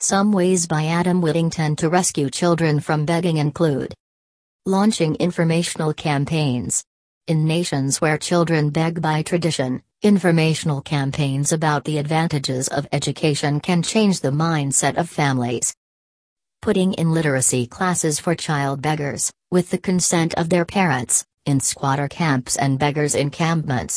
Some ways by Adam Whittington to rescue children from begging include launching informational campaigns. In nations where children beg by tradition, informational campaigns about the advantages of education can change the mindset of families. Putting in literacy classes for child beggars, with the consent of their parents, in squatter camps and beggars' encampments.